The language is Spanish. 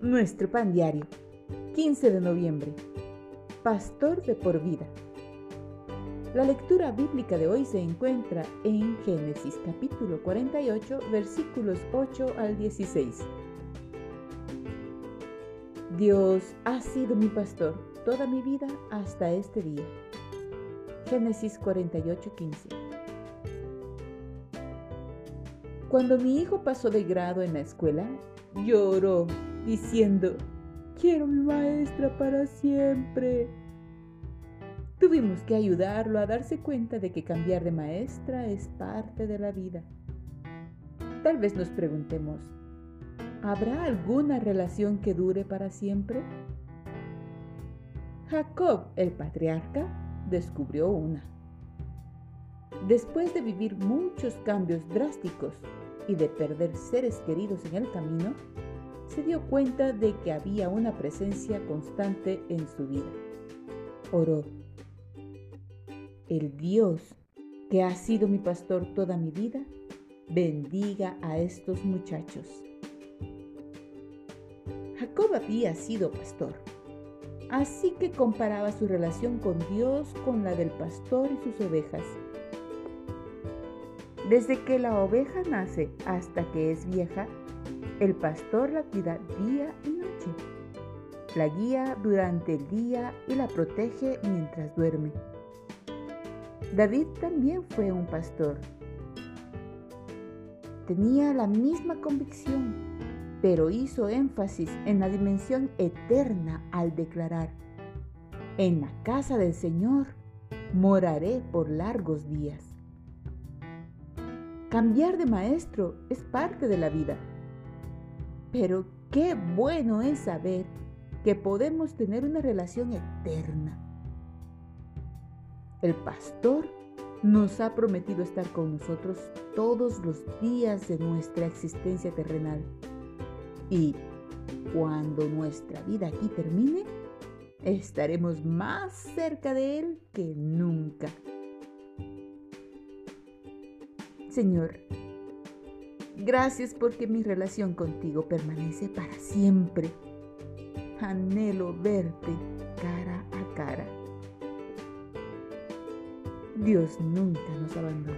Nuestro pan diario, 15 de noviembre. Pastor de por vida. La lectura bíblica de hoy se encuentra en Génesis capítulo 48 versículos 8 al 16. Dios ha sido mi pastor toda mi vida hasta este día. Génesis 48, 15. Cuando mi hijo pasó de grado en la escuela, lloró diciendo, quiero mi maestra para siempre. Tuvimos que ayudarlo a darse cuenta de que cambiar de maestra es parte de la vida. Tal vez nos preguntemos, ¿habrá alguna relación que dure para siempre? Jacob, el patriarca, descubrió una. Después de vivir muchos cambios drásticos y de perder seres queridos en el camino, se dio cuenta de que había una presencia constante en su vida. Oró. El Dios que ha sido mi pastor toda mi vida, bendiga a estos muchachos. Jacob había sido pastor, así que comparaba su relación con Dios con la del pastor y sus ovejas. Desde que la oveja nace hasta que es vieja, el pastor la cuida día y noche. La guía durante el día y la protege mientras duerme. David también fue un pastor. Tenía la misma convicción, pero hizo énfasis en la dimensión eterna al declarar, en la casa del Señor moraré por largos días. Cambiar de maestro es parte de la vida pero qué bueno es saber que podemos tener una relación eterna. El pastor nos ha prometido estar con nosotros todos los días de nuestra existencia terrenal. Y cuando nuestra vida aquí termine, estaremos más cerca de Él que nunca. Señor, Gracias porque mi relación contigo permanece para siempre. Anhelo verte cara a cara. Dios nunca nos abandona.